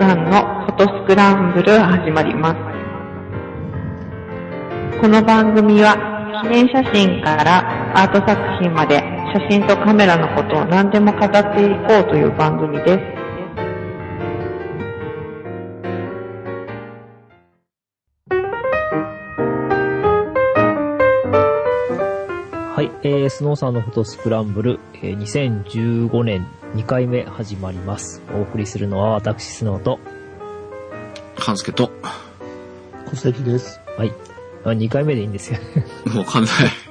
さんのフォトスクランブル始まります。この番組は記念写真からアート作品まで写真とカメラのことを何でも語っていこうという番組です。スノーさんのフォトスクランブル、えー、2015年2回目始まります。お送りするのは私、スノーと、半助と、戸籍です。はい。あ、2回目でいいんですよ。わかんな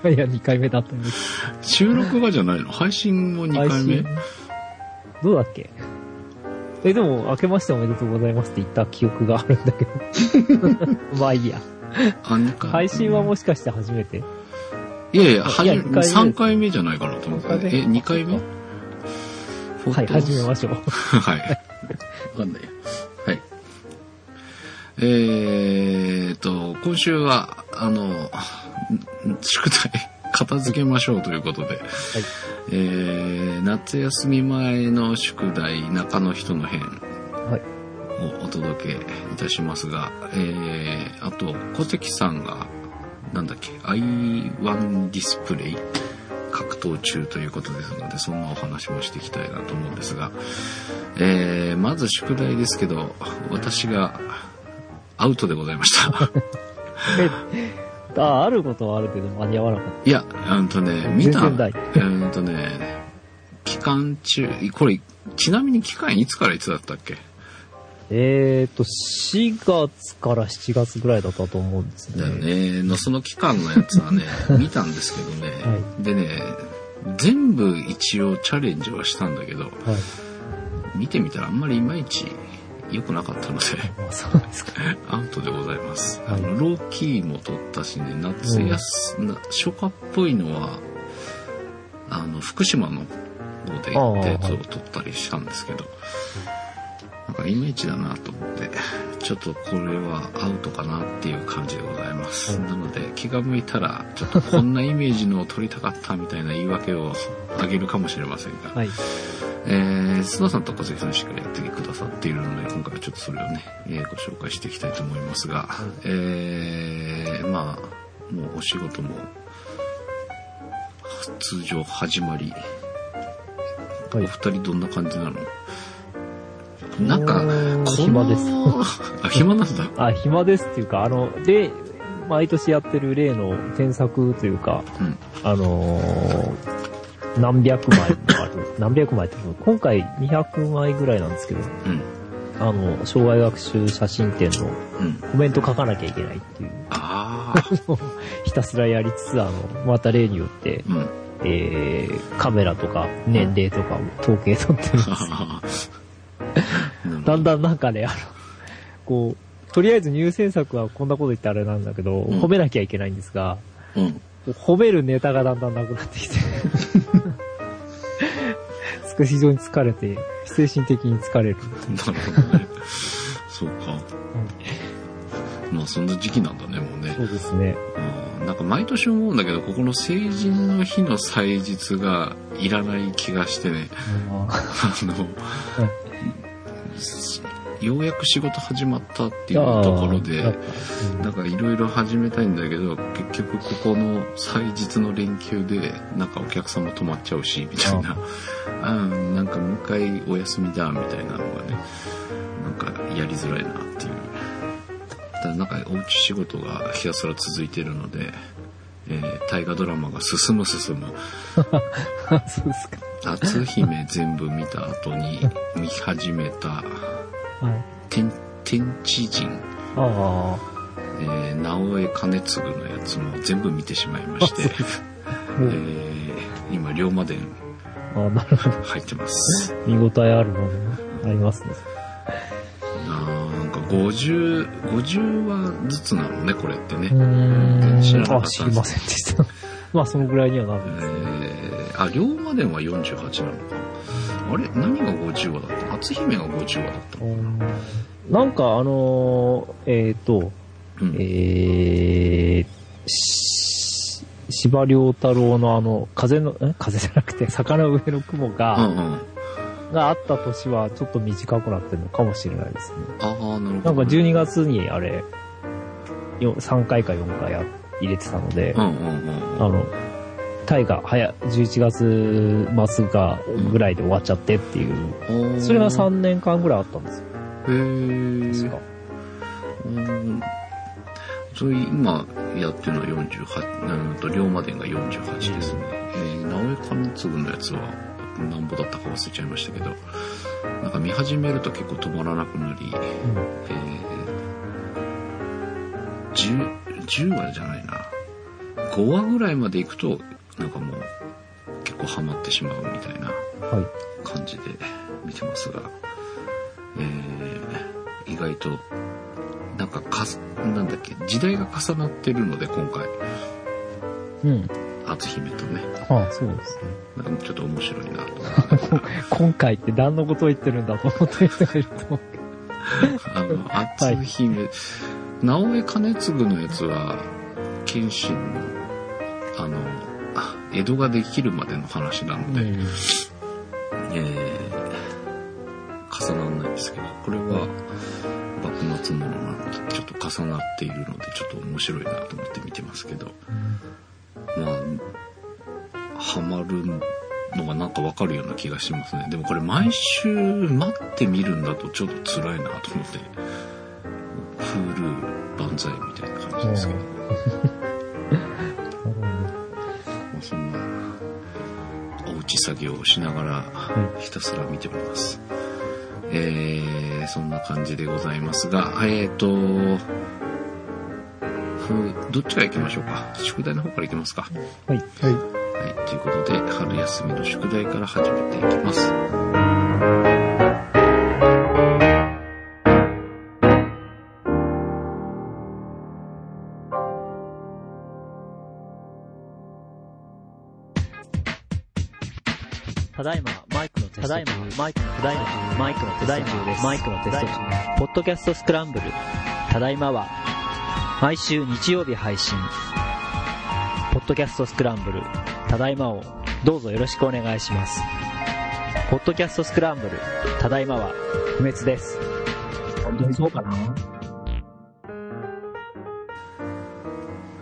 い。いや、2回目だったんです。収録がじゃないの？配信も2回目？どうだっけ？え、でも、明けましておめでとうございますって言った記憶があるんだけど。まあいいや。あ、2回。配信はもしかして初めて？いやいや、はいや一回目3回目じゃないかなと思って。え、2回目？はい、始めましょう。はい。わかんないや。はい。えーと、今週は、あの、ん宿題、片付けましょうということで、えー、夏休み前の宿題、中の人の編はい。をお届けいたしますが、えー、あと、小関さんが、なんだっけ、i1 ディスプレイ格闘中ということですので、そんなお話もしていきたいなと思うんですが、えー、まず宿題ですけど、私がアウトでございました。え、あ、あることはあるけど間に合わなかっいや、うんとね、た。見た。うんとね、期間中、これ、ちなみに期間いつからいつだったっけ？えーと、4月から7月ぐらいだったと思うんですだよね。ね。のその期間のやつはね、見たんですけどね、はでね、全部一応チャレンジはしたんだけど、はい。見てみたらあんまりいまいち良くなかったので、あ、そうですか。アウトでございます。はいあの、ローキーも撮ったしね、夏休、な初夏っぽいのは、あの、福島の方で行ったやつを撮ったりしたんですけど、なんかイメージだなと思って、ちょっとこれはアウトかなっていう感じでございます。うん。なので、気が向いたら、ちょっとこんなイメージのを撮りたかったみたいな言い訳をあげるかもしれませんが、はい。えー、須田さんと小関さんしっかりやってくださっているので、今回はちょっとそれをね、えーご紹介していきたいと思いますが、えー、まあ、もうお仕事も、通常始まり、はい。お二人どんな感じなの？なんか、暇です。の、あ、暇なんだ。あ、暇ですっていうか、あの、で、毎年やってる例の添削というか、うん。あのー何百枚もある。何百枚っていうの今回200枚ぐらいなんですけど、うん。あの、障害学習写真展のうん。コメント書かなきゃいけないっていう。ひたすらやりつつ、あの、また例によって、うん。えー、カメラとか年齢とかを統計取ってるんですよ。だんだんなんかね、あの、こう、とりあえず入選作はこんなこと言ってあれなんだけど、ん褒めなきゃいけないんですが、うん。褒めるネタがだんだんなくなってきて、少し非常に疲れて、精神的に疲れる。なるほどね。そうか。まあそんな時期なんだね、もうねそ。うですね。うんなんか毎年思うんだけど、ここの成人の日の祭日がいらない気がしてね、ああの、ようやく仕事始まったっていうところで、なんかいろいろ始めたいんだけど、結局ここの祭日の連休で、なんかお客さんも泊まっちゃうし、みたいな。うん、なんかもう一回お休みだ、みたいなのがね、なんかやりづらいなっていう。ただなんかおうち仕事がひたすら続いてるので、えー大河ドラマが進む進む。あそうですか。篤姫全部見た後に見始めたはい。天天地人、あえー、直江兼次のやつも全部見てしまいまして、あ、えもう、ー、今龍馬伝。入ってます。見応えあるのね。ありますね。なんか50、50話ずつなのね、これってね。知らなかったあ、知りませんでした。まあ、そのぐらいにはなるんですね。えー、あ、龍馬伝は48なのか。あれ？何が50話だった？篤姫が50話だったの？なんかあのー、えっ、と、うん。えー、し司馬遼太郎のあの、風の、ん風じゃなくて、坂の上の雲うんが、うん。があった年はちょっと短くなってるのかもしれないですね。ああ、なるほど。なんか12月にあれ、よ3回か4回や入れてたので、うんうんうん。あの、タイが早、11月末がぐらいで終わっちゃってっていう、おーそれが3年間ぐらいあったんですよ。へー確か。うん。それ今やってるのは48、うんと、龍馬伝が48ですね。えー、直江兼次のやつは？何ぼだったか忘れちゃいましたけど、なんか見始めると結構止まらなくなり、えー、10、10話じゃないな。5話ぐらいまで行くと、なんかもう結構ハマってしまうみたいなはい。感じで見てますが、えー、意外と、なんかかす、なんだっけ、時代が重なってるので今回、うん。篤姫とね、ああ、そうですね。なんかちょっと面白いなと。今回って何のことを言ってるんだと思ってる人がいると思う。あの、篤姫、直江兼次のやつは、謙信の、あの、あ江戸ができるまでの話なので、うん。えー、重ならないですけど、これは幕末ものなので、ちょっと重なっているので、ちょっと面白いなと思って見てますけど、まあ、ハマるのがなんかわかるような気がしますね。でもこれ毎週待ってみるんだとちょっと辛いなと思って、フル万歳みたいな感じですけど、まあ、そんな、おうち作業をしながら、ひたすら見ております。えー、そんな感じでございますが、えーと、ふどっちから行きましょうか？宿題の方から行きますか。はい。はい。はい、ということで、春休みの宿題から始めていきます。ただいま、マイクのテスト。ただいま、マイクの、ただいま、マイクのテスト。ただいま、マイクのテスト。ポッドキャストスクランブル。ただいまは、毎週日曜日配信。ポッドキャストスクランブル。ただいまを、どうぞよろしくお願いします。ポッドキャストスクランブル。ただいまは、不滅です。本当にそうかな？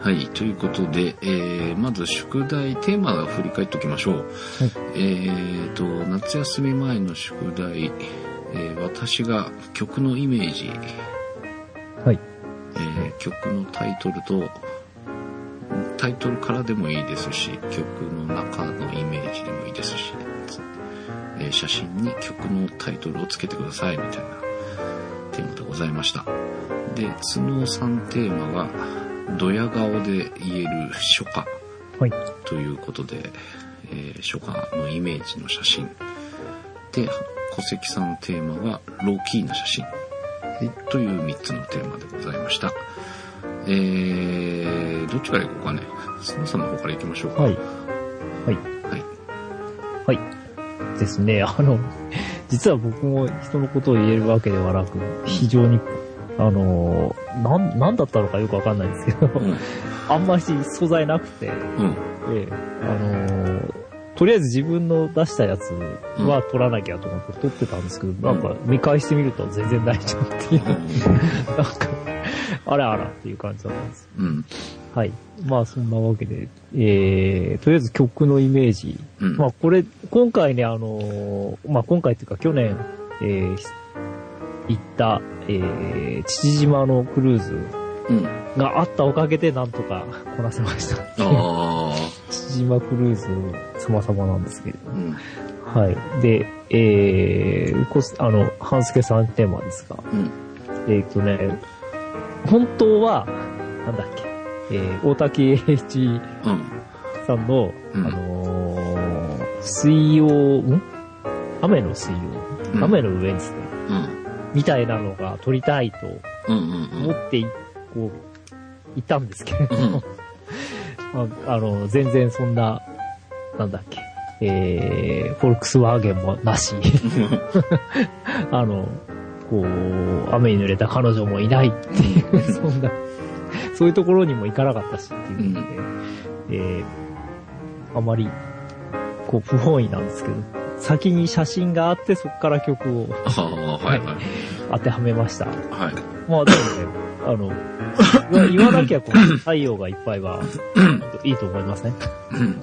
はい、ということで、えー、まず宿題、テーマを振り返っておきましょう。えーと、夏休み前の宿題、えー私が曲のイメージ、曲のタイトルと、タイトルからでもいいですし、曲の中のイメージでもいいですし、えー写真に曲のタイトルをつけてくださいみたいなテーマでございました。で、角さんテーマが、ドヤ顔で言える初夏はい。ということで、えー初夏のイメージの写真。で、小関さんテーマがローキーな写真。という3つのテーマでございました。えー、どっちから行こうかね。スノさんの方から行きましょうか。はい。はい。はい。はい。ですね。あの、実は僕も人のことを言えるわけではなく、非常に、あの、なん、なんだったのかよくわかんないですけど、うん。あんまり素材なくて、うん。ええあのとりあえず自分の出したやつは撮らなきゃと思って撮ってたんですけど、なんか見返してみると全然大丈夫っていう、なんか、あらあらっていう感じだったんです。うん。はい。まあそんなわけで、えー、とりあえず曲のイメージ。うん。まあこれ、今回ね、あのまあ今回っていうか去年、えー、行った、えー、父島のクルーズうん。があったおかげでなんとかこなせました。あ 父島クルーズ様々なんですけれどー。うん。はい。で、えー、こあの、半助さんテーマですが、うん。えっ、とね、本当は、なんだっけ、えー、大竹栄一うん。さんの、うんあのー水曜、ん？雨の水曜、うん雨の上ですね、うん。みたいなのが撮りたいとうん。うん。思ってい、こう、いたんですけれどうんも、まあ、あの、全然そんな、なんだっけ、えー、フォルクスワーゲンもなし、あの、こう、雨に濡れた彼女もいないっていう、そんな、そういうところにも行かなかったしっていうので、えー、あまり、こう、不本意なんですけど、先に写真があって、そこから曲をはいはい。当てはめました。はい。まあでもね、あの、言わなきゃこう、太陽がいっぱいは、いいと思いますね。うん。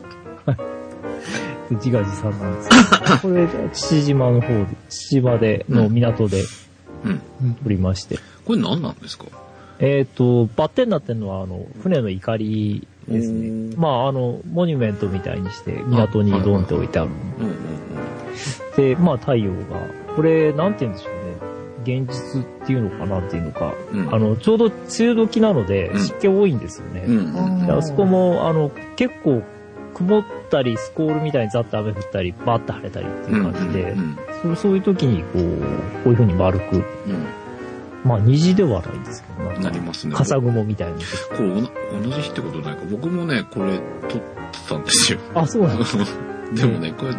自画自賛なんですけど。これ、父島の方で、父島で、の港でうん。撮りまして。これ何なんですか？えっ、と、バッテンになってるのは、あの、船の怒りですね。うんまあ、あの、モニュメントみたいにして、港にドンって置いてある。で、まあ、太陽が、これ、なんて言うんでしょうね。現実っていうのかなっていうのか。うん。あの、ちょうど梅雨時なのでうん、湿気多いんですよね。うんあそこも、あの、結構、曇ったり、スコールみたいにザッと雨降ったり、バーッと晴れたりっていう感じでう、んそうそういう時に、こう、こういう風に丸く、うんまあ虹ではないんですけど、なんかなりますね。傘雲みたいに。これおな同じ日ってことないか。僕もね、これ撮ってたんですよ。あ、そうなんです でもね、これ、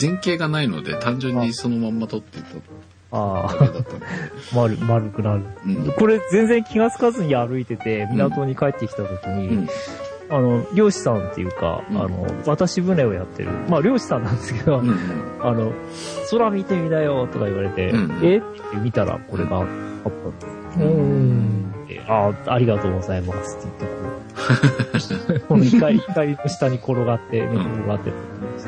前景がないので、単純にそのまんま撮ってたあ。あ、丸、丸くなる。うん。これ全然気がつかずに歩いてて、港に帰ってきた時に、うん。あの、漁師さんっていうか、うんあの、渡し船をやってる。まあ漁師さんなんですけど、うん。あの、空見てみなよとか言われて、うんえ？って見たらこれがあったんです。うんでああ、ありがとうございますって言ってこう、この光、光の下に転がって、寝転がってってまし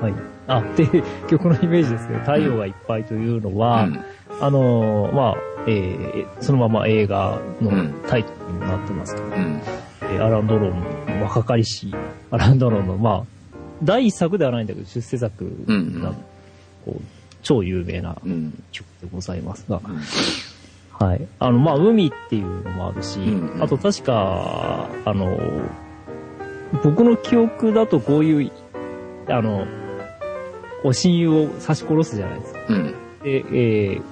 た。はい。あ、で、曲のイメージですけど、太陽がいっぱいというのは、うんあのーまあ、えーそのまま映画のうんタイトルにもなってますけど、うん。えーアラン・ドロンの若かりしい、アラン・ドロンの、まあ、第一作ではないんだけど、出世作うんうんが、こう、超有名なうん。曲でございますが、うんはい。あの、まあ、海っていうのもあるし、うんうんあと確か、あの、僕の記憶だとこういう、あの、こう親友を刺し殺すじゃないですか。うん。で、えー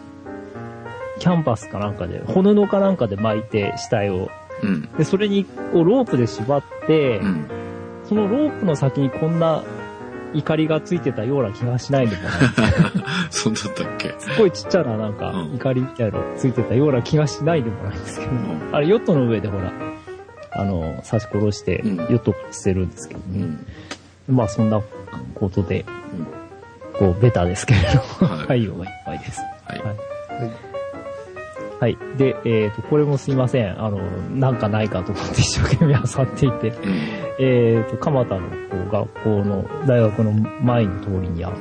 キャンパスかなんかで、骨のかなんかで巻いて死体を、うん。で、それにこうロープで縛って、うん。そのロープの先にこんな怒りがついてたような気がしないでもない。そうだったっけ？すっごいちっちゃななんかうん怒りみたいなのついてたような気がしないでもないんですけど、んあれヨットの上でほら、あの、刺し殺して、うんヨット捨てるんですけどね。うん。まあそんなことで、こう、ベタですけれども、はい太陽がいっぱいです。はい。はいはい。で、えっ、と、これもすいません。あの、なんかないかと思って一生懸命漁っていて、うん。えっ、と、蒲田のこう学校の、大学の前の通りにある、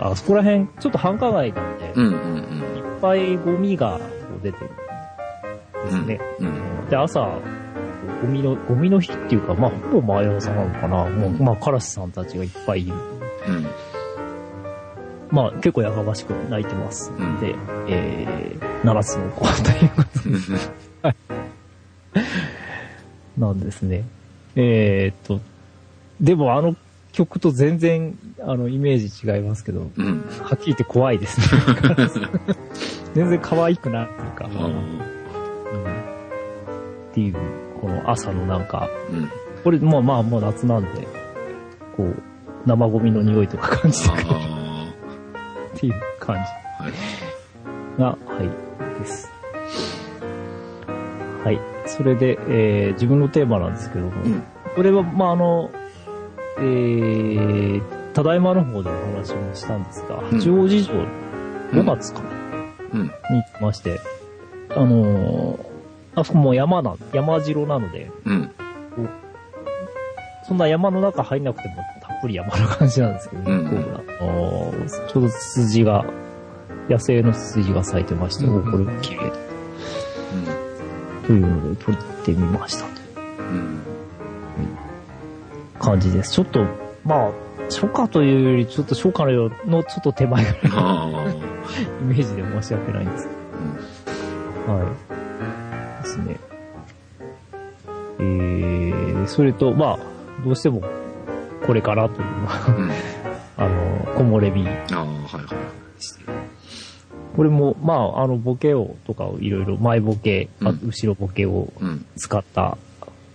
あそこら辺、ちょっと繁華街なんで、うん。うん。いっぱいゴミが出てるんですね。うん。で、朝、ゴミの、ゴミの日っていうか、まあ、ほぼ毎朝なのかな。もう、まあ、カラスさんたちがいっぱいいる。うん。まあ、結構やかましく泣いてます。うんで、えー、七つの子ということなんですね。えーっと、でもあの曲と全然、あの、イメージ違いますけど、うん。はっきり言って怖いですね。全然可愛くないっていうか、あうんっていう、この朝のなんか、ーうん。これ、まあまあもう夏なんで、こう、生ゴミの匂いとか感じてくるあっていう感じ。が、はい、です。はい。それで、えー自分のテーマなんですけども、うんこれは、まあ、あの、えー、ただいまの方でお話もしたんですが、うん八王子城、5月かな、うん。に行きまして、あのーあそこも山な、山城なので、うん。そんな山の中入んなくてもたっぷり山の感じなんですけど、うんこうあのーちょうどツツジが、野生のツツジが咲いてまして、うんおこれ綺麗というので撮ってみましたといううん。感じです。ちょっと、まあ、初夏というより、ちょっと初夏のちょっと手前ぐらいの。イメージで申し訳ないんですけど。はい。ですね。えー、それと、まあ、どうしても、これからというのは、うん。あの、木漏れ日。ああ、はいはい。これも、まあ、あの、ボケを、とかをいろいろ、前ボケ、あうん後ろボケをうん。使った、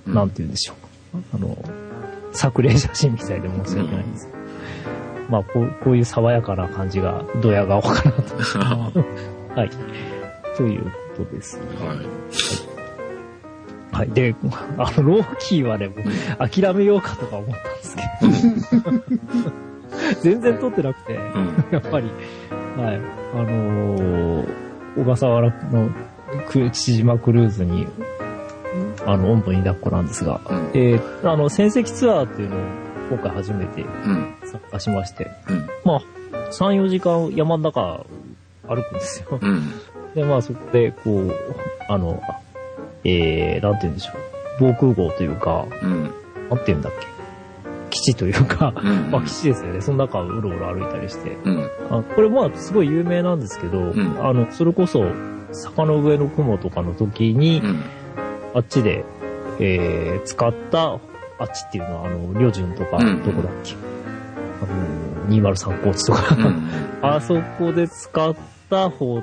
うんなんて言うんでしょう。あの、作例写真みたいで申し訳ないんですけど。まあ、こう、こういう爽やかな感じが、ドヤ顔かなと。はい。ということです。はい。はい。で、あの、ローキーはね、もう諦めようかとか思ったんですけど。全然撮ってなくて、うん。やっぱり、はい。あのー小笠原のく父島クルーズに、あの、おんぶに抱っこなんですが、うん。えーあの、戦績ツアーっていうのを今回初めてうん。参加しまして、うん。まあ、3、4時間山の中歩くんですよ。うん。で、まあそこで、こう、あの、えー、なんて言うんでしょう。防空壕というか、うん。なんて言うんだっけ。基地というか、うん。まあ基地ですよね。その中をうろうろ歩いたりして。うん。あこれまあすごい有名なんですけど、んあの、それこそ、坂の上の雲とかの時に、うん。あっちで、えー、使った、あっちっていうのは、あの、旅順とか、うんどこだっけ。あの、203高地とか、うん。あそこで使った砲、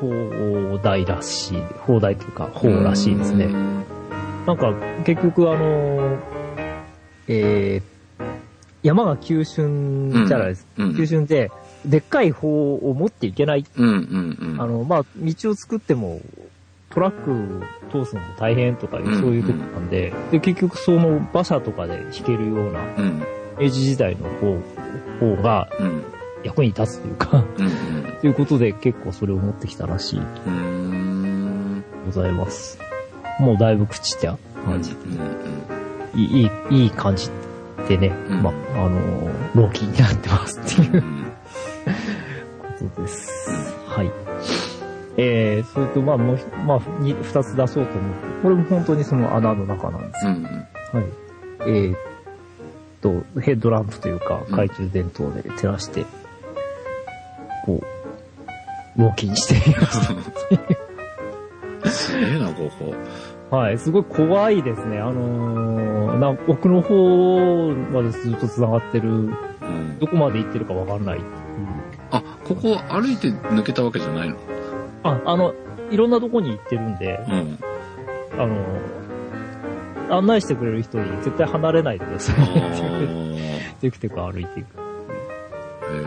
砲台らしい、砲台というか、砲らしいですね。うん。なんか、結局あの、えー、山が急峻じゃないですか。うん。急峻で、でっかい砲を持っていけない。うん。うん。うん。あの、まあ、道を作っても、トラック通すのも大変とかいう、うんそういうとこなんで、で、結局その馬車とかで引けるような、うん。明治時代の砲、砲がうん。役に立つというか、うん。ということで結構それを持ってきたらしいうん。ございます。もうだいぶ朽ちた感じ。ういい、いい感じでね、うんまあ、あのー、老期になってますっていううん。ことです。はい。えー、それと、まあ、もうひ、まあ、に二つ出そうと思って、これも本当にその穴の中なんですよ。うん。はい。えーっと、ヘッドランプというか、うん懐中電灯で照らして、こう、老期にしています。すげえな、ここ。はい、すごい怖いですね。あのー、な奥の方までずっと繋がってる、うん。どこまで行ってるかわかんないう。あ、ここ歩いて抜けたわけじゃないの？あ、あの、いろんなとこに行ってるんで、うん。あのー、案内してくれる人に絶対離れないでくださあ いテクテク歩いていく。え。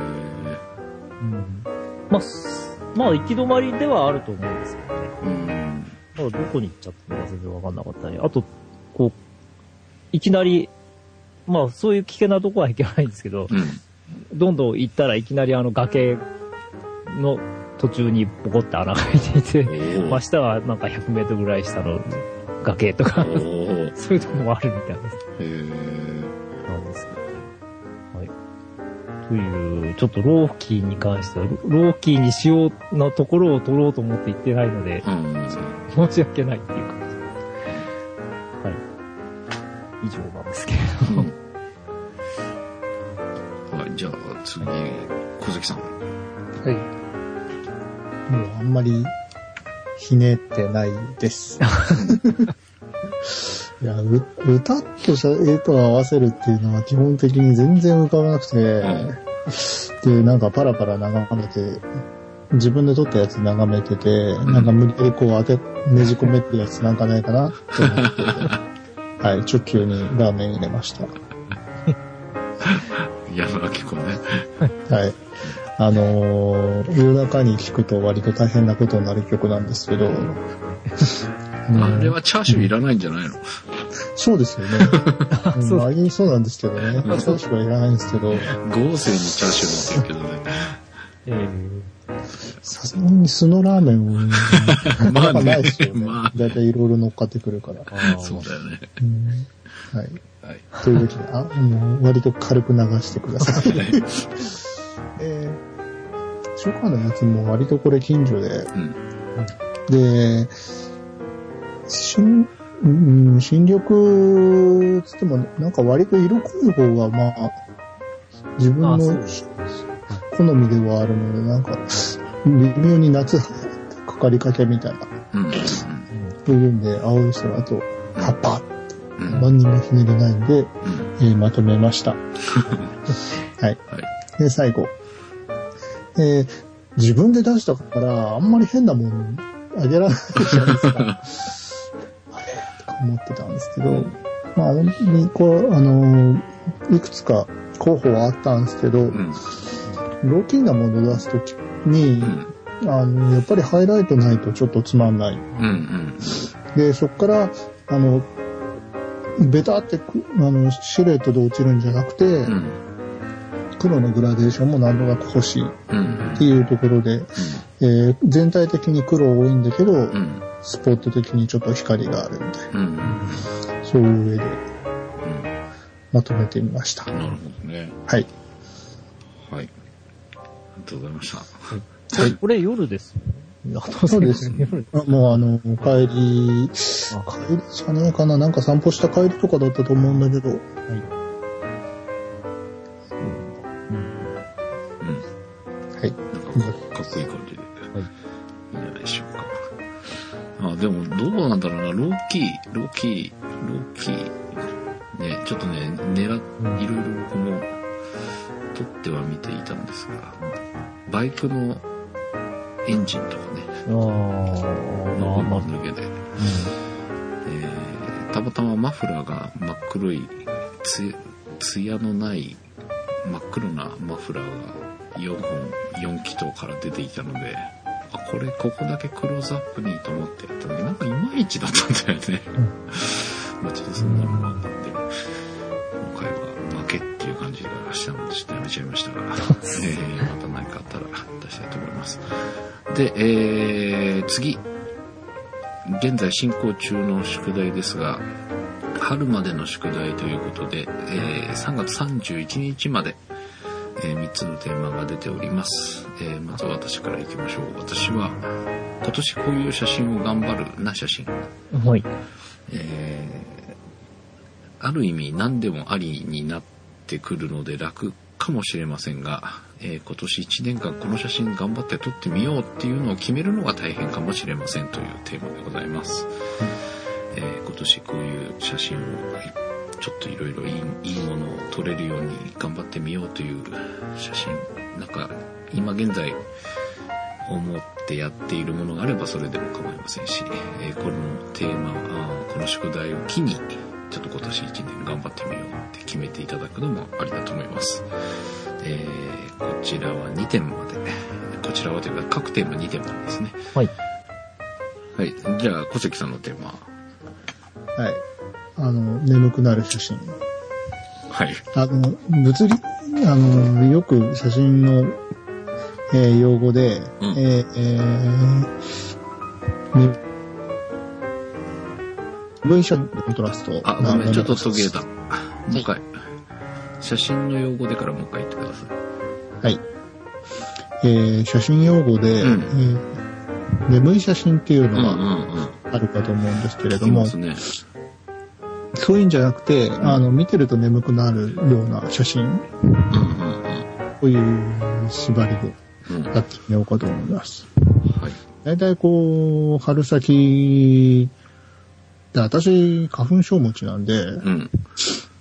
うん。まあ、すまあ、行き止まりではあると思うんですけどね。うん。まだどこに行っちゃったのか全然わかんなかったね。あと、こう、いきなり、まあ、そういう危険なとこは行けないんですけど、うん。どんどん行ったらいきなりあの崖の途中にボコって穴が開いていて、お真下はなんか100メートルぐらい下の崖とか、そういうとこもあるみたいです。という、ちょっとローキーに関しては、ロローキーにしようなところを取ろうと思って行ってないので、うん。申し訳ないっていう感じです。はい。以上なんですけれども。はい、じゃあ次、小関さん。はい。もうあんまりひねってないです。いや、う歌と絵と合わせるっていうのは基本的に全然浮かばなくて、で、なんかパラパラ眺めて、自分で撮ったやつ眺めてて、なんか無理やりこう当て、ねじ込めってやつなんかないかなって思って、はい、直球にラーメン入れました。山明子ね。はい。あのー夜中に聴くと割と大変なことになる曲なんですけど、うんあれはチャーシューいらないんじゃないの？そうですよね。うんそうまあ、そうなんですけどね。そうしかいらないんですけど、豪勢にチャーシュー乗ってるけどね。えさすがに素のラーメンを、まあねないですよね。まあだいたいいろいろ乗っかってくるから。ー、そうだよね。うんはい。はい。というわけで、あ、もう割と軽く流してください。えー、初夏のやつも割とこれ近所で、うん。で、新、うん、新緑つっても、なんか割と色濃い方が、まあ、自分の好みではあるので、なんか、微妙に夏かかりかけみたいな、うん。いうんで、青い空と葉っぱ、うん。何にもひねりないんで、うん。えーまとめました。はい。はい。で、最後。えー自分で出したから、あんまり変なもんあげられないじゃないですか。思ってたんですけど、まあ本当にこう、あのーいくつか候補はあったんですけど、うん。ローキーなものを出すときにう、ん。あの、やっぱりハイライトないとちょっとつまんない。うん。うん。で、そこから、あの、ベタってく、あの、シルエットで落ちるんじゃなくて、うん。黒のグラデーションもなんとなく欲しいっうん。ていうところで、えー全体的に黒多いんだけど、うん。スポット的にちょっと光があるみたいな、うん。そういう上でうん。まとめてみました。なるほどね。はい。はい。ありがとうございました。はいこれ夜です。そうです夜あもうあの、帰り、帰りじゃねえかな、なんか散歩した帰りとかだったと思うんだけど、うん。はい。なんかかっこいい感じでもどうなんだろうな、ローキー、ローキー、ローキー。ね、ちょっとね、狙っ、うん。いろいろ僕も撮っては見ていたんですが、バイクのエンジンとかね、の部分だけで、えーたまたまマフラーが真っ黒い、つ、ツヤのない真っ黒なマフラーが4本、4気筒から出ていたので、あ、これここだけクローズアップにと思ってやったんだけど、なんかいまいちだったんだよね。まあちょっとそんなのもあったんで、今回は負けっていう感じで明日もちょっとやめちゃいましたが、えー、また何かあったら出したいと思います。で、えー、次。現在進行中の宿題ですが、春までの宿題ということで、えー3月31日まで、え3つのテーマが出ております。えーまずは私からいきましょう。私は、今年こういう写真を頑張るな写真。うんはい。えーある意味何でもありになってくるので楽かもしれませんが、えー今年1年間この写真頑張って撮ってみようっていうのを決めるのが大変かもしれませんというテーマでございます。えー今年こういう写真をちょっといろいろいいものを撮れるように頑張ってみようという写真。なんか今現在思ってやっているものがあればそれでも構いませんし、えーこのテーマ、この宿題を機に、ちょっと今年1年頑張ってみようって決めていただくのもありだと思います。えーこちらは2点まで。こちらはというか各テーマ2点までですね。はい。はい。じゃあ小関さんのテーマ。はい。あの、眠くなる写真。はい。あの、物理、あの、よく写真の、えー用語で、うんえーえーね文章のコントラスト。あ、ごめん、ちょっと途切れた。た。もう一回。写真の用語でからもう一回言ってください。はい。えー写真用語で、うんえー眠い写真っていううんうんのがうん。あるかと思うんですけれども、聞きますね。そういうんじゃなくて、あの、見てると眠くなるような写真、こういう縛りで。やってみようかと思います。はい。大体こう、春先、で私、花粉症持ちなんで、うん。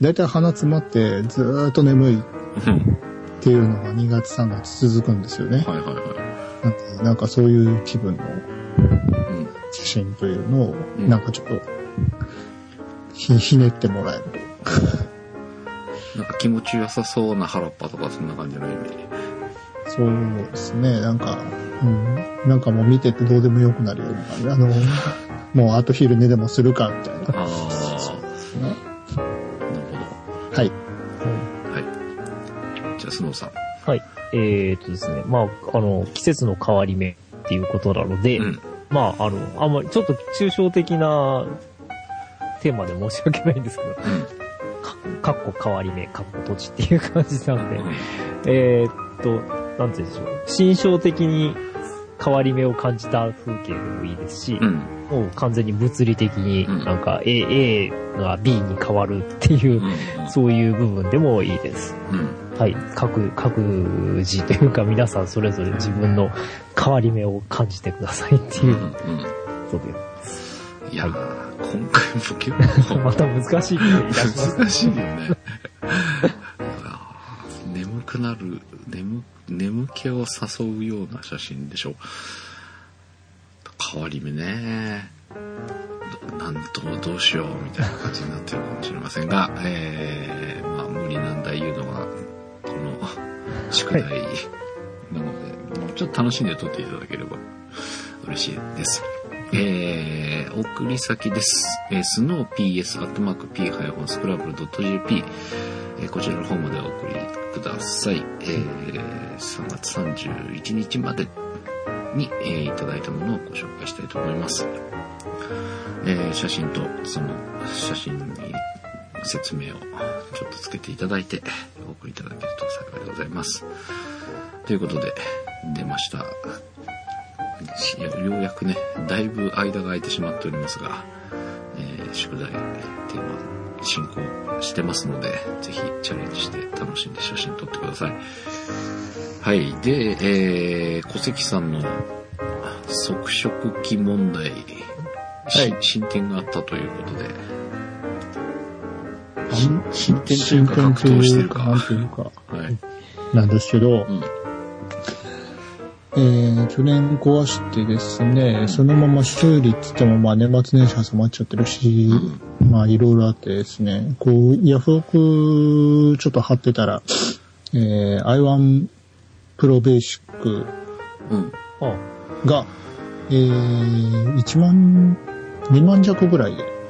大体鼻詰まってずーっと眠いっうん。ていうのが2月3月続くんですよね。はいはいはい。なんかそういう気分のうん。写真というのを、うんなんかちょっと、ひ、ひねってもらえる なんか気持ちよさそうな原っぱとかそんな感じのイメージ。と。そうですね、なんか、うん、なんかもう見ててどうでもよくなるような感じ。あの、もうあと昼寝でもするか、みたいな。ああ。なるはい。ほど。はい。じゃあ、スノーさん。はい。えー、っとですね、まあ、あの、季節の変わり目っていうことなので、うん。まあ、あの、あんまり、ちょっと抽象的なテーマで申し訳ないんですけど、うん。かかっこ変わり目、かっこ土地っていう感じなんで、うんえーっと、なんて言うんでしょう。心象的に変わり目を感じた風景でもいいですし、うん。もう完全に物理的にうんなんか A, A が B に変わるっていう、うん。そういう部分でもいいです。うん。はい。各、各自というか皆さんそれぞれ自分の変わり目を感じてくださいってうん。いううん。ことで。いやー、今回も結構また難しい。難しいよね。眠くなる、眠、眠気を誘うような写真でしょ。変わり目ね。どなんともどうしようみたいな感じになってるかもしれませんが、えー、まあ無理難題言うのが、この宿題なので、もうちょっと楽しんで撮っていただければ嬉しいです。えー、送り先です。えー、snowps.p-scramble.jp、えーこちらの方までお送りください。えー3月31日までに、えーいただいたものをご紹介したいと思います。えー写真とその写真に説明をちょっとつけていただいてお送りいただけると幸いでございます。ということで、出ました。しようやくね、だいぶ間が空いてしまっておりますが、えー宿題テーマ進行してますので、ぜひチャレンジして楽しんで写真撮ってください。はい。で、えー、小関さんの即食期問題、し進展があったということで、進展というか格闘してるかなんというか、はい。なんですけど、うん。えー、去年壊してですね、そのまま修理って言っても、まあ年末年始挟まっちゃってるし、まあいろいろあってですね、こう、ヤフオクちょっと貼ってたら、えー、i1 プロベーシックが、えー、1万、2万弱ぐらいで。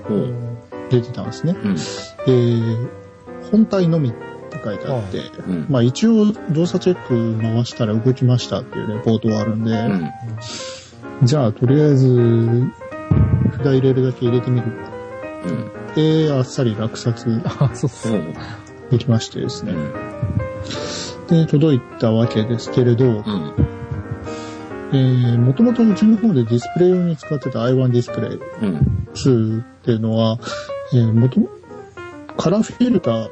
出てたんですね。うん。えー、本体のみって書いてあって、うん。まあ一応動作チェック回したら動きましたっていうレポートがあるんで、うん。じゃあとりあえず、札入れるだけ入れてみるか。うん。で、あっさり落札あ、そうっすほ。う。できましてですね。うん。で、届いたわけですけれど、もともとうちの方でディスプレイ用に使ってた i1 ディスプレイうん。2っていうのは、えー、もとも、カラーフィルター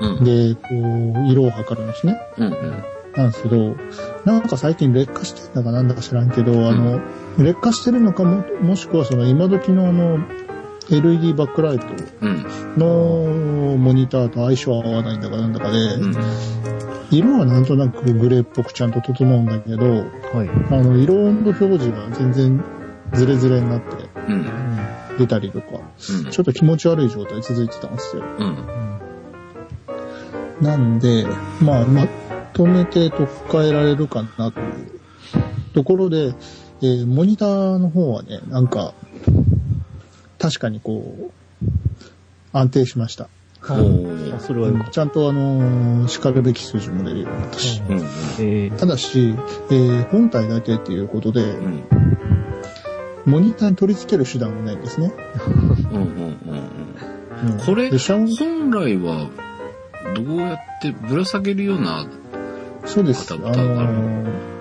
うん。で、こう、色を測るんですね。うん。うん。なんですけど、なんか最近劣化してんだかなんだか知らんけど、あの、劣化してるのかも、もしくはその今時のあの、LED バックライトうん。のモニターと相性合わないんだかなんだかで、うん。色はなんとなくグレーっぽくちゃんと整うんだけど、はい。あの、色温度表示が全然ズレズレになってうん。出たりとか、うん。ちょっと気持ち悪い状態続いてたんですよ。うん。なんで、まあ、まとめて取っ換えられるかなというところで、えーモニターの方はね、なんか、確かにこう、安定しました。ほうあ、それはちゃんとあのー、叱るべき数字も出るようになったし。うん。た。えー、ただし、えー本体だけっていうことで、うん。モニターに取り付ける手段がないんですね。うん。うん。うん。うんこれ、でシャン本来は、どうやってぶら下げるような、そうです。あのー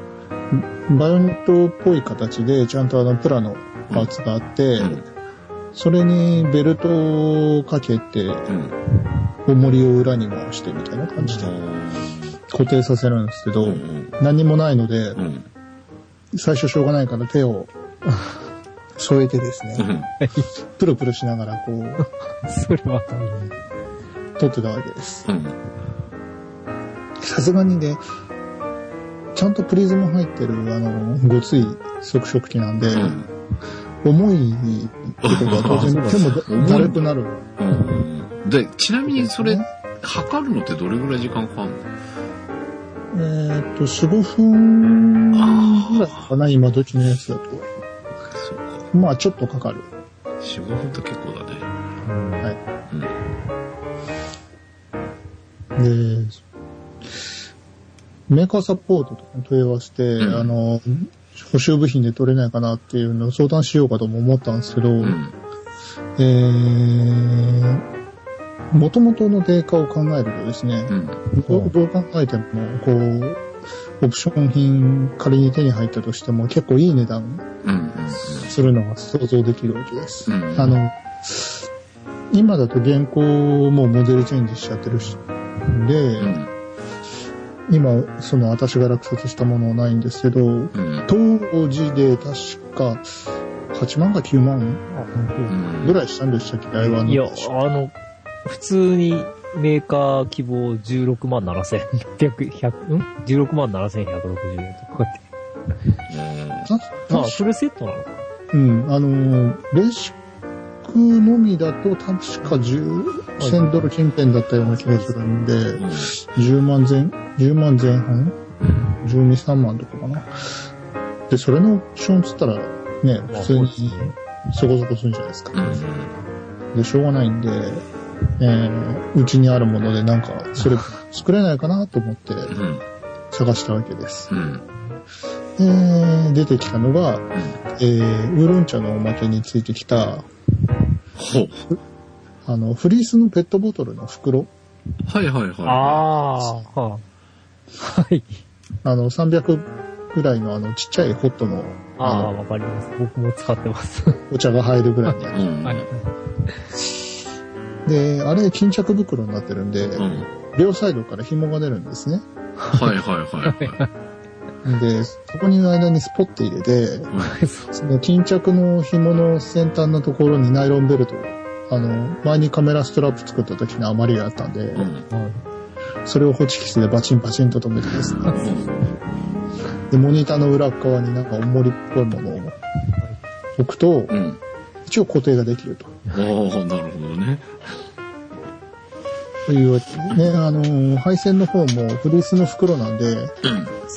バイオネットっぽい形で、ちゃんとあの、プラのパーツがあって、うん。それにベルトをかけて、うん。重りを裏に回してみたいな感じで固定させるんですけど、うん。何もないのでう、ん。最初しょうがないから手を 添えてですうね、ん。プルプルしながらこう、それは、撮ってたわけです。うん。さすがにね、ちゃんとプリズム入ってる、あの、ごつい即食機なんで、うん。重いってことは当然手もだるくなる。うん。で、ちなみにそれ、測るのってどれぐらい時間かかるの？えーっと、4、5分ぐらいかな、今時のやつだと。そうか。まあ、ちょっとかかる。4、5分と結構だね。はい。で、メーカーサポートとかに問い合わせて、うんあの、補修部品で取れないかなっていうのを相談しようかとも思ったんですけど、うん。えー、元々の定価を考えるとですね、うん。どうどう考えても、こう、オプション品仮に手に入ったとしても結構いい値段うん。するのが想像できるわけです。うん。あの、今だと現行もうモデルチェンジしちゃってるし、で、うん。今、その私が落札したものはないんですけど、うん。当時で確か8万か9万うん。ぐらいしたんでしたっけ、台湾の。いや、あの、普通にメーカー希望16万7600、100、ん ?16 万7160円とかって。たあ、フルセットなのかうん、あの、ベーシックのみだと確か10、1000ドル近辺だったような気がするんで、うん。10万前、10万前半 ?12、3万とかかな？で、それのオプションつったら、ね、まあ普通にそこそこするんじゃないですか。うん。で、しょうがないんで、えーうちにあるものでなんか、それ作れないかなと思ってうん。探したわけです。うん。えー出てきたのが、えーウーロン茶のおまけについてきた、ほう。あの、フリースのペットボトルの袋。はいはいはい。ああ。はい。あの、300ぐらいのあの、ちっちゃいホットの、ああ、わかります。僕も使ってます。お茶が入るぐらいにある。うん。はい。で、あれ、巾着袋になってるんで、うん。両サイドから紐が出るんですね。はいはいはいはい。で、そこに間にスポッて入れて、うんその巾着の紐の先端のところにナイロンベルトを、あの、前にカメラストラップ作った時に余りがあったんで、うん。はいそれをホチキスでバチンバチンと止めてですね、で、モニターの裏側になんか重りっぽいものを置くと、うん。一応固定ができると。おー、なるほどね。というわけでね、あの、配線の方もフリースの袋なんで、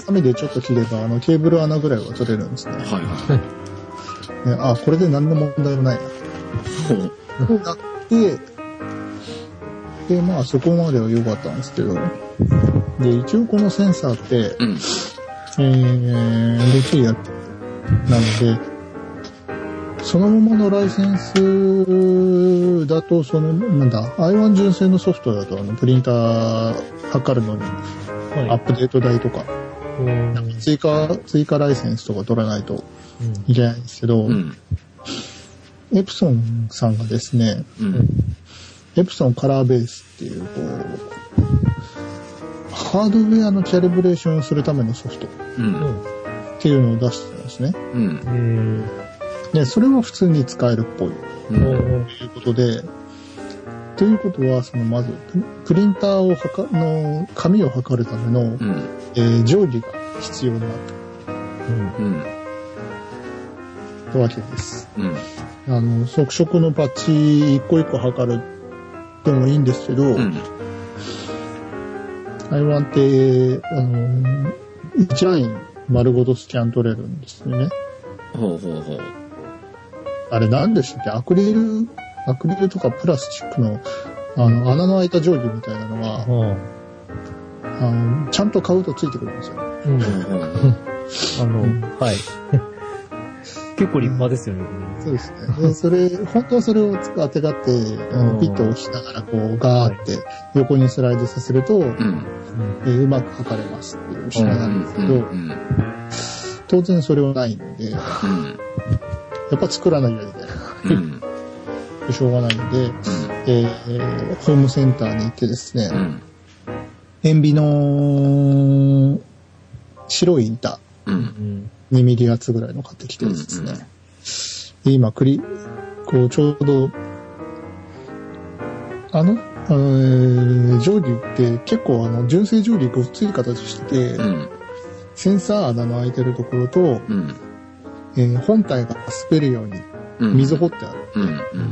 うん。でちょっと切れば、あの、ケーブル穴ぐらいは取れるんですね。いはい。ねあ、これで何の問題もないな。ほう。なって、で、まあそこまでは良かったんですけど、で、一応このセンサーって、うん。えー、レキアなので、そのままのライセンスだと、その、なんだ、i1 純正のソフトだと、あの、プリンター測るのに、アップデート代とか、うん追加、追加ライセンスとか取らないといけないんですけど、うん。エプソンさんがですね、うん。エプソンカラーベースっていう、こう、ハードウェアのキャリブレーションをするためのソフトっうん。ていうのを出してたんですね。うん。えで、それは普通に使えるっぽいうん。ということで、ということは、そのまず、ププリンターを測の、紙を測るための、うん。えー定規が必要になっうん。たわけです。うん。あの、即色のパッチ一個一個測るでもいいんですけど、うん。i1 って、あの、1ライン丸ごとスキャン取れるんですよね。ほうほうほう。あれ何でしたっけ？アクリル、アクリルとかプラスチックの、あの、穴の開いた定規みたいなのは、うん。あの、ちゃんと買うとついてくるんですよ。うん。ほうほうあの、はい。結構立派ですよね。そうですね。で、それ、本当はそれを使ってがって、あうんのピットを押しながら、こう、ガーって横にスライドさせると、うん。えーうまく測れますっていう品なんですけど、うん。当然それはないんで、やうん。っぱ作らなきゃいけない。うん。しょうがないんで、えーホームセンターに行ってですね、うん。塩ビの白い板、う。うんん。2ミリ厚ぐらいの買ってきてですね、で今、クリ、こう、ちょうど、あの、えー定規って結構あの、純正定規ごっつい形してて、うん。センサー穴の開いてるところと、うん。えー本体が滑るようにうん。水掘ってある。うん。うん。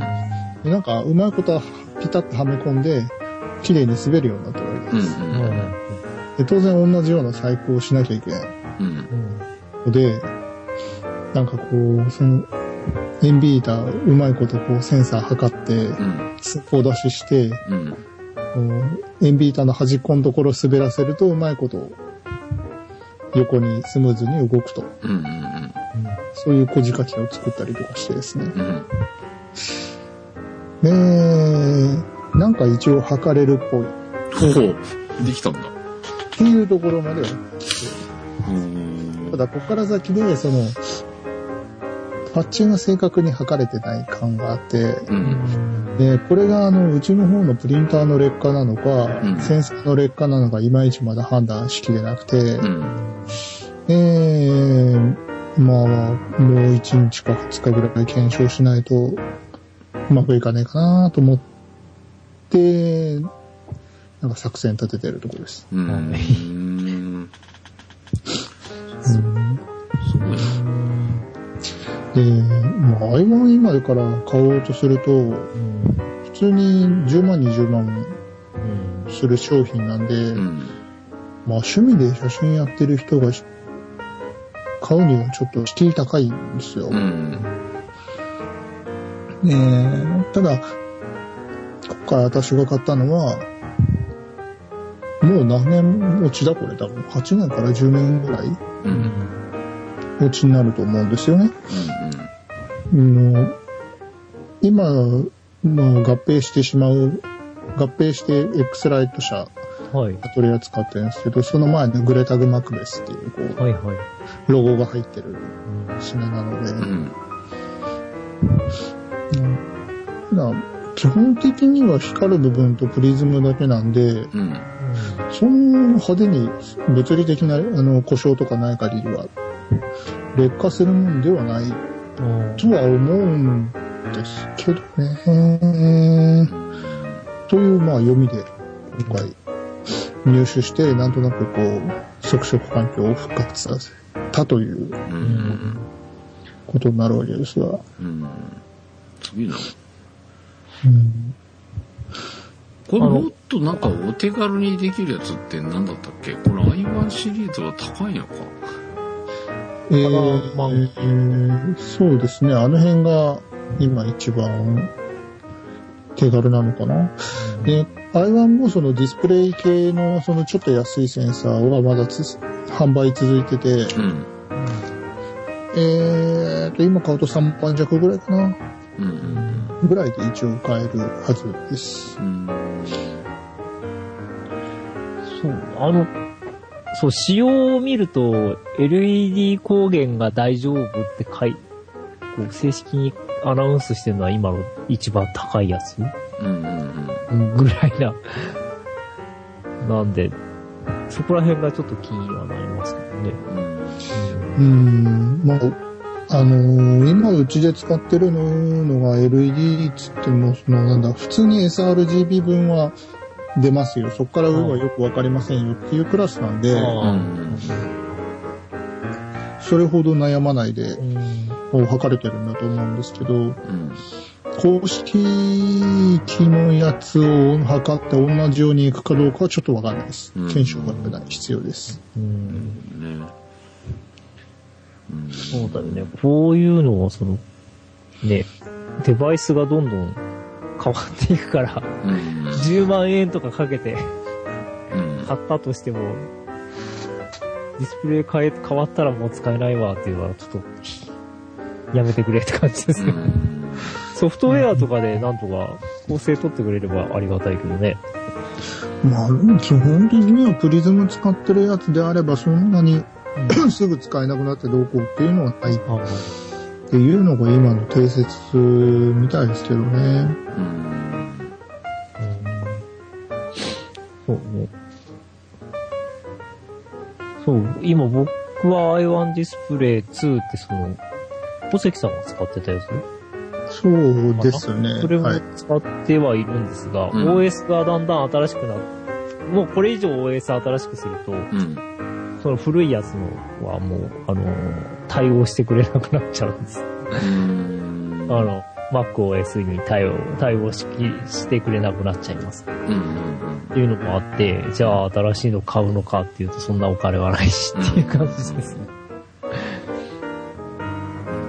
でなんか、うまいことはピタッとはめ込んで、綺麗に滑るようになってるわけうん。です。うん。で当然同じような細工をしなきゃいけないで、なんかこう、その、エンビーターうまいことこうセンサー測って、うん。スポ出しして、エンビーターの端っこのところを滑らせるとうまいこと横にスムーズに動くと。うん。うん。そういう小仕掛けを作ったりとかしてですね。うん。で、なんか一応測れるっぽい。ほう。できたんだ。っていうところまでは。うんた。だ、ここから先で、その、パッチが正確に測れてない感があって、うん。で、これがあの、うちの方のプリンターの劣化なのか、うんセンサーの劣化なのか、いまいちまだ判断しきれなくて、うん。えー、まあ、もう1日か2日ぐらい検証しないと、うまくいかねえかなと思って、なんか作戦立ててるところです。うん。で、まあ、i1 今から買おうとすると、普通に10万、20万する商品なんで、うん。まあ趣味で写真やってる人がし買うにはちょっと敷居高いんですよ。うん。ただ、回私が買ったのは、もう何年落ちだこれ多分。8年から10年ぐらいうん。落ちになると思うんですよね。うん。あの今、まあ、合併してしまう、合併して X ライト社はい。が取り扱ってるんですけど、その前にグレタグ・マクベスっていう、こう、はいはい。ロゴが入ってるうん品なので、うん。うん。基本的には光る部分とプリズムだけなんで、うん。そんな派手に物理的なあの故障とかない限りは、劣化するもんではない。うん。とは思うんですけどね。という、まあ、読みで、今回、入手して、なんとなくこう、即食環境を復活させたということになるわけですが、うん。次な。うん。これもっとなん。かお手軽にできるやつって何だったっけこの i1 シリーズは高いのかえーまあえーそうですね、あの辺が今一番手軽なのかな。で、i1 もそのディスプレイ系のそのちょっと安いセンサーはまだ販売続いてて、うん。えーと、今買うと3万弱ぐらいかな。うん。ぐらいで一応買えるはずです。うん。そう、あの、そう、仕様を見ると、LED 光源が大丈夫って書い、こう、正式にアナウンスしてるのは今の一番高いやつうん。うん。ぐらいな。なんで、そこら辺がちょっと気にはなりますけどね。うん、まあ、あのー今うちで使ってるのが LED っつっても、そのなんだ、普通に sRGB 分は出ますよ。そこから上はよくわかりませんよっていうクラスなんで、あうん。それほど悩まないでうん。こう測れてるんだと思うんですけど、うん。公式機のやつを測って同じようにいくかどうかはちょっとわかんないです。うん検証が必要です。うん。ね。うん。そうだよね。こういうのを、その、ね、デバイスがどんどん変わっていくから、うん。10万円とかかけてうん。買ったとしても、ディスプレイ変え、変わったらもう使えないわっていうのは、ちょっと、やめてくれって感じですね。ソフトウェアとかでなんとか構成取ってくれればありがたいけどね。まあ、基本的にはプリズム使ってるやつであればそんなに すぐ使えなくなってどうこうっていうのはないっあていうのが今の定説みたいですけどね。うん。そうね。そう、今僕は i1 ディスプレイ2ってその、小関さんが使ってたやつ？そうですね。それもはい。使ってはいるんですが、うん OS がだんだん新しくなって、もうこれ以上 OS 新しくすると、うん。その古いやつのはもう、あの、対応してくれなくなっちゃうんです。うん。あの、MacOS に対応、対応ししてくれなくなっちゃいます。っていうのもあって、じゃあ新しいの買うのかっていうとそんなお金はないしっていう感じですね。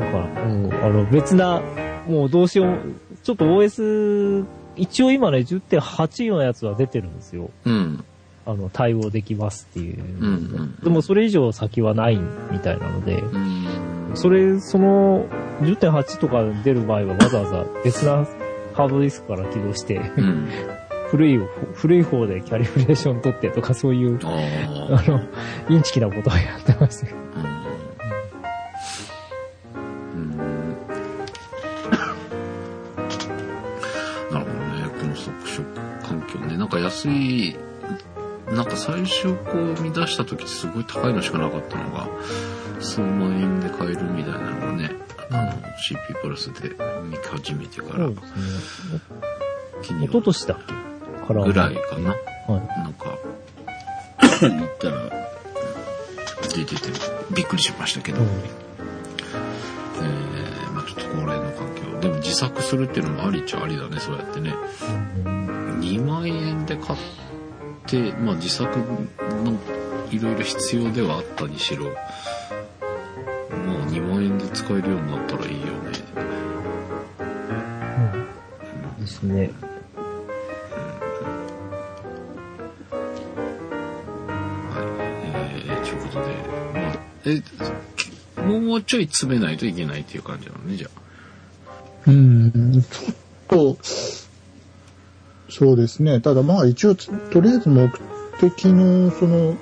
だから、うん、あの別な、もうどうしよう、ちょっと OS、一応今ね10.8のやつは出てるんですよ。うん。あの、対応できますっていう。うんうんでもそれ以上先はないみたいなので、うん。それ、その10.8とか出る場合はわざわざ別なハードディスクから起動して、うん。古い、古い方でキャリブレーション取ってとかそういう、ああの、インチキなことをやってましたけど。なるほどね。この即食環境ね。なんか安い、なんか最初こう見出した時ってすごい高いのしかなかったのが、数万円で買えるみたいなのがね、あの、CP プラスで見始めてから、気に昨年だっけ？から。ぐらいかな。はい。なんか、行ったら、出ててびっくりしましたけど、うんえー、まあちょっと高齢の環境。でも自作するっていうのもありっちゃありだね、そうやってね。2万円で買って、、まあ、自作のいろいろ必要ではあったにしろもう2万円で使えるようになったらいいよね。うん、ですね。え、もうちょい詰めないといけないっていう感じなのね、じゃあ。うん、そうですね。ただまあ一応、とりあえず目的の、その、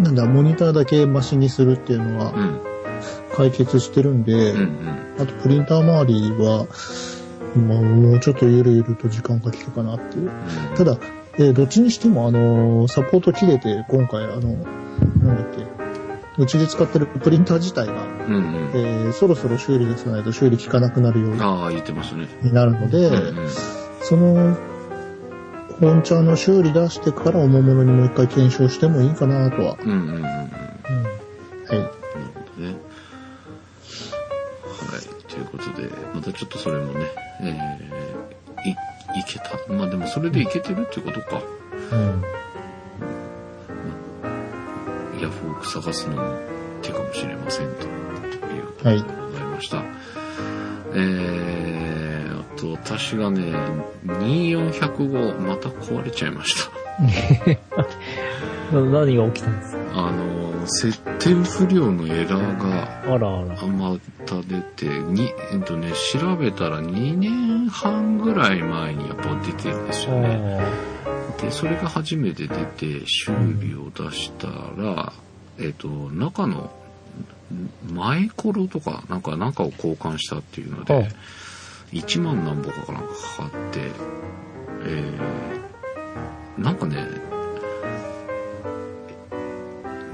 なんだ、モニターだけマシにするっていうのはうん。解決してるんで、うんうん。あとプリンター周りは、まあ、もうちょっとゆるゆると時間かけるかなっていう。ただ、えーどっちにしても、あのーサポート切れて、今回、あの、なんだっけ、うちで使ってるプリンター自体が、うんうん。えーそろそろ修理出さないと修理効かなくなるよう。になるので、うんうん。その、本茶の修理出してからおもむろにもう一回検証してもいいかなとは。うんうんうんうん。なるはい。ほどね。はい。ということで、またちょっとそれもね、えー、い、いけた？まあでもそれでいけてるってことか。うん。ヤフオク探すのも手かもしれませんということはいでございました。えー、あと私がね、24105また壊れちゃいました。な何が起きたんですか？あの、設定不良のエラーがあらあら。また出て、に、えっとね、調べたら2年半ぐらい前にやっぱ出てるんですよね。で、それが初めて出て、修理を出したら、えっと、中の、マイコロとか、なんか、なんかを交換したっていうのはいで、1万何ぼかかなんかかかって、えー、なんかね、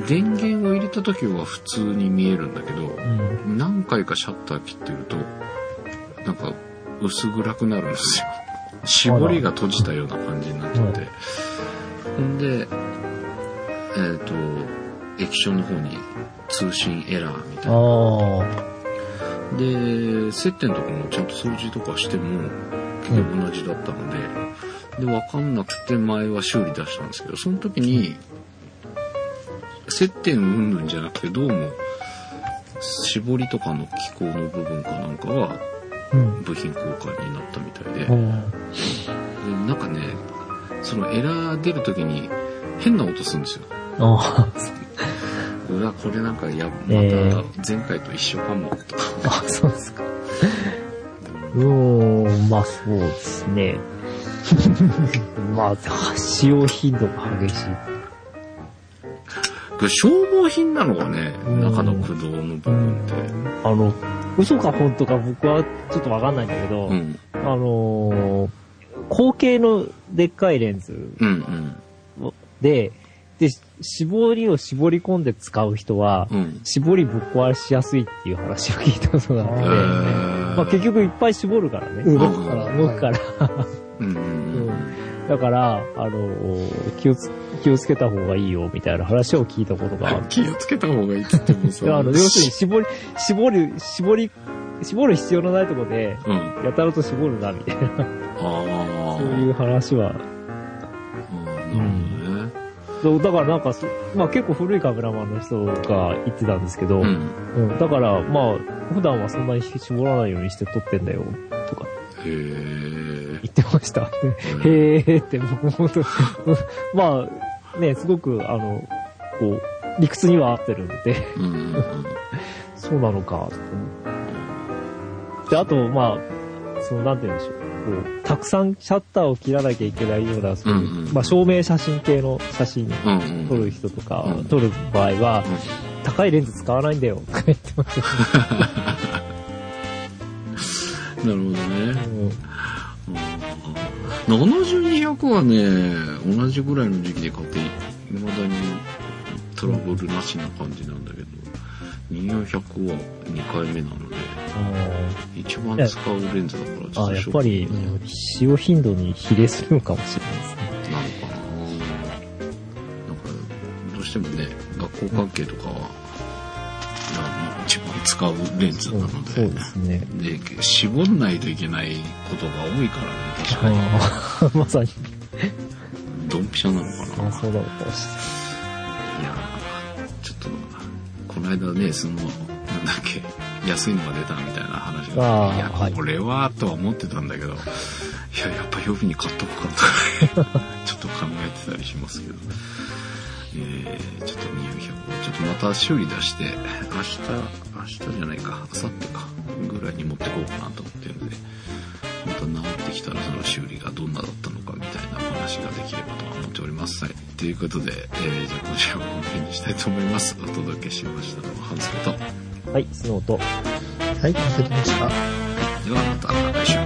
電源を入れた時は普通に見えるんだけど、うん。何回かシャッター切ってると、なんか薄暗くなるんですよ。絞りが閉じたような感じになっちゃって。ほんで、えっ、と、液晶の方に通信エラーみたいな。あで、接点とかもちゃんと掃除とかしても、結局同じだったので、で、わかんなくて前は修理出したんですけど、その時に、接点うんぬんじゃなくて、どうも、絞りとかの機構の部分かなんかは。部品交換になったみたいで、であなんかね、そのエラー出る時に変な音するんですよ。あ。うわ、これなんかや、まえた前回と一緒かも、とか。あ、そうですか。うーん、まあそうですね。まあ、使用頻度が激しい。これ消耗品なのかね、うん中の駆動の部分って。あの、嘘か本当か僕はちょっとわかんないんだけど、うん。あのー、後継のでっかいレンズうんうん。で、で、絞りを絞り込んで使う人は、うん。絞りぶっ壊しやすいっていう話を聞いたことがあって、えーまあ結局いっぱい絞るからね。動くから。動くから。うんうんうん。だから、あの、気をつ、気をつけた方がいいよ、みたいな話を聞いたことがあって。気をつけた方がいいって言ってもさ。あの、要するに絞り、絞る、絞り、絞る必要のないところで、うん。あやたらと絞るな、みたいな、あ。そういう話は。あーなるほどね。そうだからなんかそ、まあ結構古いカメラマンの人が言ってたんですけど、うん。うんだから、まあ、普段はそんなに絞らないようにして撮ってんだよ、とかへえ。言ってました。へーって、僕も まあ、ね、すごく、あの、こう、理屈には合ってるんうんうん。そうなのか、と思ってで、あと、まあ、その、なんて言うんでしょう。こう、たくさんシャッターを切らなきゃいけないような、そういう、うんうんうんまあ、照明写真系の写真。撮る人とか、うん撮る場合は、うん高いレンズ使わないんだよ、とか言ってました。なるほどね。うん7200はね、同じぐらいの時期で買って、未だにトラブルなしな感じなんだけど、2400は2回目なので、一番使うレンズだからちょっあとやっぱり、うん使用頻度に比例するのかもしれないですね。なのかななんか、どうしてもね、学校関係とかは、が一番使うレンズなので、そうですね。で、絞んないといけないことが多いからね、確かに。まさに。ドンピシャなのかなあそうなのかもしいの間ね、その、なんだっけ、安いのが出たみたいな話が、いや、これは、とは思ってたんだけど、いや、やっぱ予備に買っとくかとか、ちょっと考えてたりしますけど。えー、ちょっと200ちょっとまた修理出して、明日、明日じゃないか、明後日か、ぐらいに持ってこうかなと思ってるんで、また治ってきたらその修理がどんなだったのかみたいなお話ができればと思っております。はい。ということで、えー、じゃあ今週は本編にしたいと思います。お届けしましたのは、ハンスケと。はい、スノーと。はい、わかりました。ではまた来週。